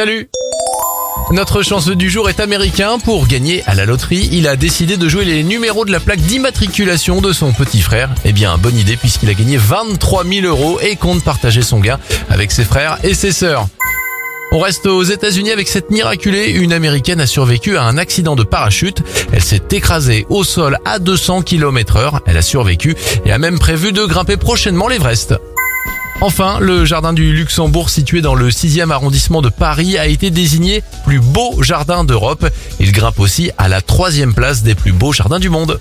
Salut notre chanceux du jour est américain. Pour gagner à la loterie, il a décidé de jouer les numéros de la plaque d'immatriculation de son petit frère. Eh bien, bonne idée puisqu'il a gagné 23 000 euros et compte partager son gain avec ses frères et ses sœurs. On reste aux États-Unis avec cette miraculée. Une américaine a survécu à un accident de parachute. Elle s'est écrasée au sol à 200 km heure. Elle a survécu et a même prévu de grimper prochainement l'Everest. Enfin, le jardin du Luxembourg situé dans le 6e arrondissement de Paris a été désigné plus beau jardin d'Europe. Il grimpe aussi à la troisième place des plus beaux jardins du monde.